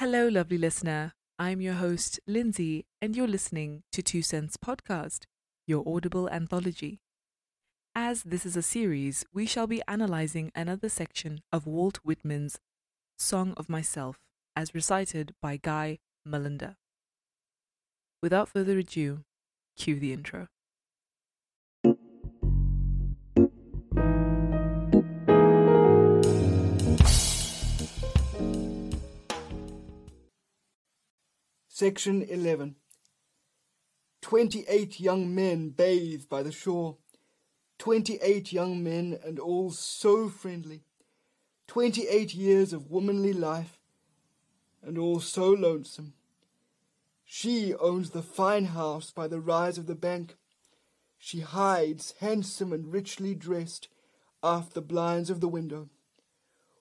Hello, lovely listener. I'm your host, Lindsay, and you're listening to Two Cents Podcast, your audible anthology. As this is a series, we shall be analyzing another section of Walt Whitman's Song of Myself, as recited by Guy Melander. Without further ado, cue the intro. Section 11 Twenty-eight young men bathe by the shore. Twenty-eight young men, and all so friendly. Twenty-eight years of womanly life, and all so lonesome. She owns the fine house by the rise of the bank. She hides, handsome and richly dressed, aft the blinds of the window.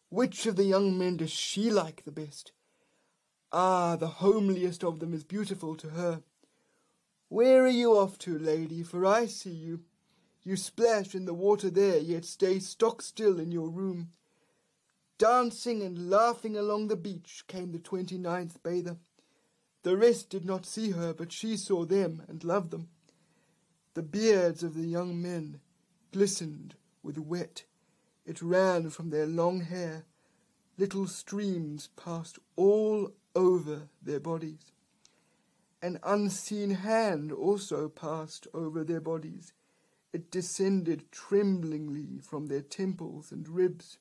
Which of the young men does she like the best? Ah, the homeliest of them is beautiful to her. Where are you off to, lady? For I see you. You splash in the water there, yet stay stock still in your room. Dancing and laughing along the beach came the twenty-ninth bather. The rest did not see her, but she saw them and loved them. The beards of the young men glistened with wet. It ran from their long hair. Little streams passed all over their bodies. An unseen hand also passed over their bodies. It descended tremblingly from their temples and ribs.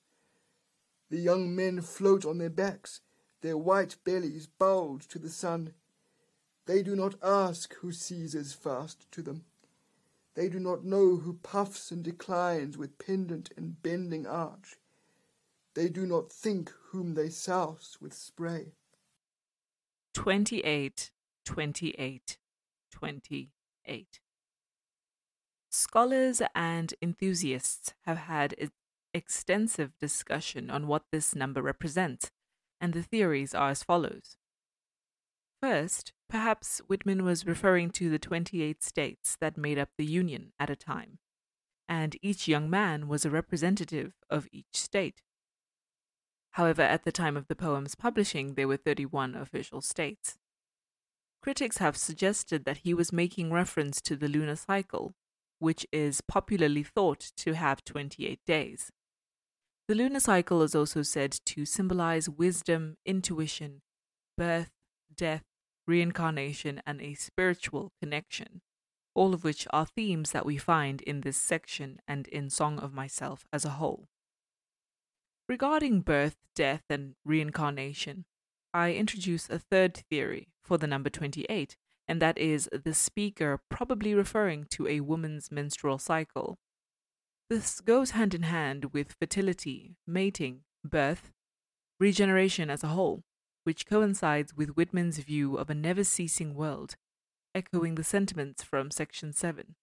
The young men float on their backs, their white bellies bulge to the sun. They do not ask who seizes fast to them. They do not know who puffs and declines with pendant and bending arch. They do not think whom they souse with spray. 28, 28, 28. Scholars and enthusiasts have had extensive discussion on what this number represents, and the theories are as follows. First, perhaps Whitman was referring to the 28 states that made up the Union at a time, and each young man was a representative of each state. However, at the time of the poem's publishing, there were 31 official states. Critics have suggested that he was making reference to the lunar cycle, which is popularly thought to have 28 days. The lunar cycle is also said to symbolize wisdom, intuition, birth, death, reincarnation, and a spiritual connection, all of which are themes that we find in this section and in Song of Myself as a whole. Regarding birth, death, and reincarnation, I introduce a third theory for the number 28, and that is the speaker probably referring to a woman's menstrual cycle. This goes hand in hand with fertility, mating, birth, regeneration as a whole, which coincides with Whitman's view of a never ceasing world, echoing the sentiments from section 7.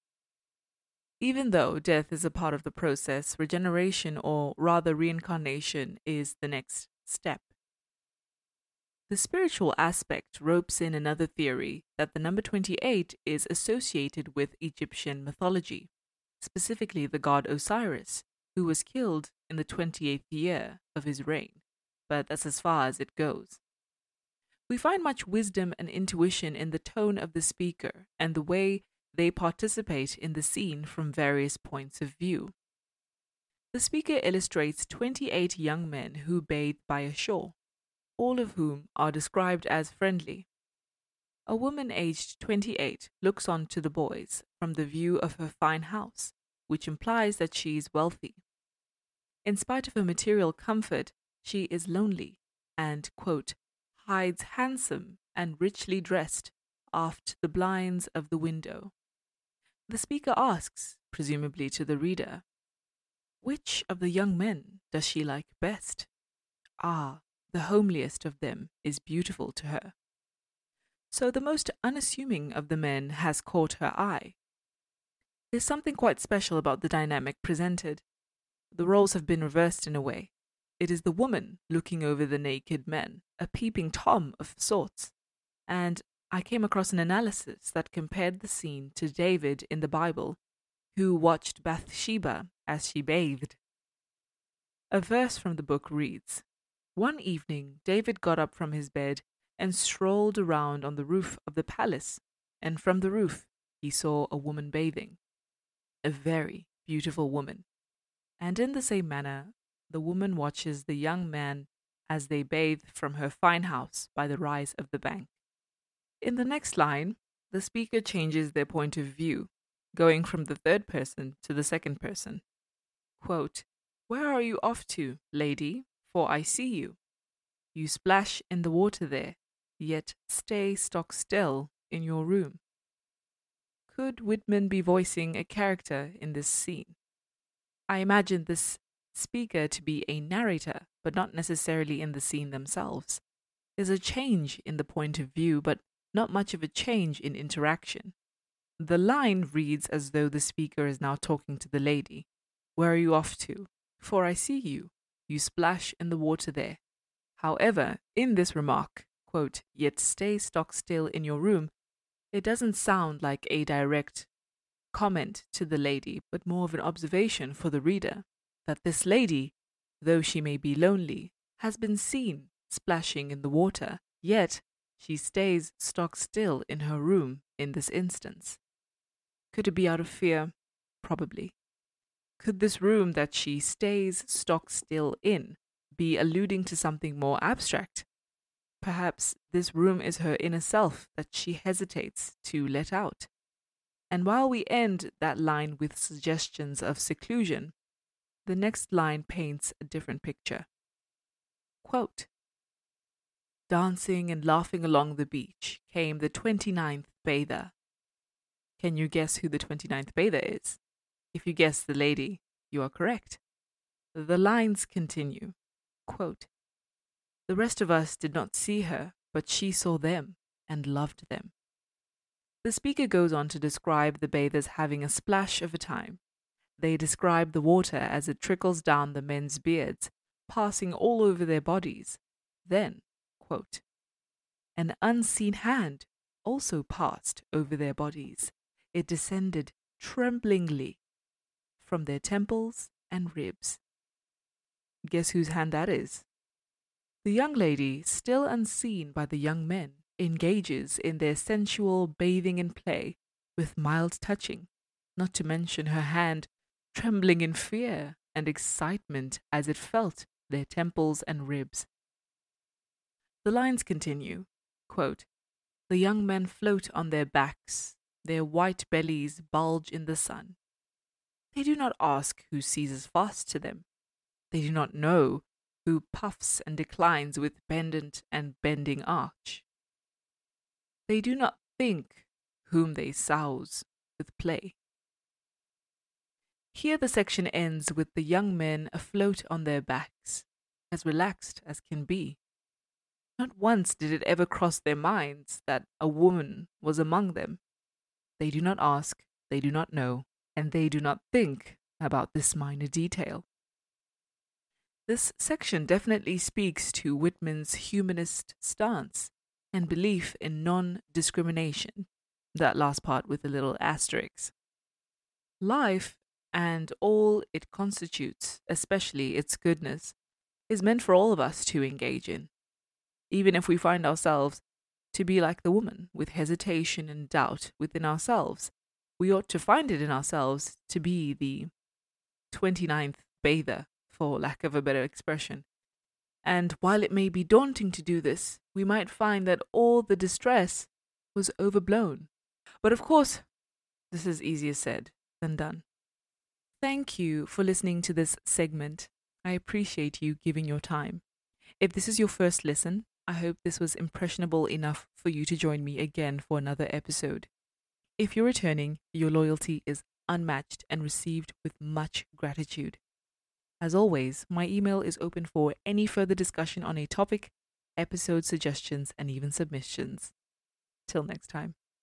Even though death is a part of the process, regeneration, or rather reincarnation, is the next step. The spiritual aspect ropes in another theory that the number 28 is associated with Egyptian mythology, specifically the god Osiris, who was killed in the 28th year of his reign, but that's as far as it goes. We find much wisdom and intuition in the tone of the speaker and the way they participate in the scene from various points of view. The speaker illustrates 28 young men who bathe by a shore, all of whom are described as friendly. A woman aged 28 looks on to the boys from the view of her fine house, which implies that she is wealthy. In spite of her material comfort, she is lonely and, quote, hides handsome and richly dressed aft the blinds of the window. The speaker asks, presumably to the reader, which of the young men does she like best? Ah, the homeliest of them is beautiful to her. So the most unassuming of the men has caught her eye. There's something quite special about the dynamic presented. The roles have been reversed in a way. It is the woman looking over the naked men, a peeping Tom of sorts, and I came across an analysis that compared the scene to David in the Bible, who watched Bathsheba as she bathed. A verse from the book reads One evening, David got up from his bed and strolled around on the roof of the palace, and from the roof he saw a woman bathing. A very beautiful woman. And in the same manner, the woman watches the young man as they bathe from her fine house by the rise of the bank. In the next line, the speaker changes their point of view, going from the third person to the second person. Quote, Where are you off to, lady? For I see you. You splash in the water there, yet stay stock still in your room. Could Whitman be voicing a character in this scene? I imagine this speaker to be a narrator, but not necessarily in the scene themselves. There's a change in the point of view, but not much of a change in interaction. The line reads as though the speaker is now talking to the lady. Where are you off to? For I see you. You splash in the water there. However, in this remark, quote, yet stay stock still in your room, it doesn't sound like a direct comment to the lady, but more of an observation for the reader that this lady, though she may be lonely, has been seen splashing in the water, yet she stays stock still in her room in this instance. Could it be out of fear? Probably. Could this room that she stays stock still in be alluding to something more abstract? Perhaps this room is her inner self that she hesitates to let out. And while we end that line with suggestions of seclusion, the next line paints a different picture. Quote, Dancing and laughing along the beach came the twenty-ninth bather. Can you guess who the twenty-ninth bather is? If you guess the lady, you are correct. The lines continue. Quote, the rest of us did not see her, but she saw them and loved them. The speaker goes on to describe the bathers having a splash of a time. They describe the water as it trickles down the men's beards, passing all over their bodies. Then, quote, an unseen hand also passed over their bodies. It descended tremblingly from their temples and ribs. Guess whose hand that is? The young lady, still unseen by the young men, engages in their sensual bathing and play with mild touching, not to mention her hand trembling in fear and excitement as it felt their temples and ribs. The lines continue quote, The young men float on their backs, their white bellies bulge in the sun. They do not ask who seizes fast to them. They do not know who puffs and declines with pendant and bending arch. They do not think whom they souse with play. Here the section ends with the young men afloat on their backs, as relaxed as can be. Not once did it ever cross their minds that a woman was among them. They do not ask, they do not know, and they do not think about this minor detail. This section definitely speaks to Whitman's humanist stance and belief in non discrimination. That last part with a little asterisk. Life and all it constitutes, especially its goodness, is meant for all of us to engage in. Even if we find ourselves to be like the woman, with hesitation and doubt within ourselves, we ought to find it in ourselves to be the 29th bather, for lack of a better expression. And while it may be daunting to do this, we might find that all the distress was overblown. But of course, this is easier said than done. Thank you for listening to this segment. I appreciate you giving your time. If this is your first listen, I hope this was impressionable enough for you to join me again for another episode. If you're returning, your loyalty is unmatched and received with much gratitude. As always, my email is open for any further discussion on a topic, episode suggestions, and even submissions. Till next time.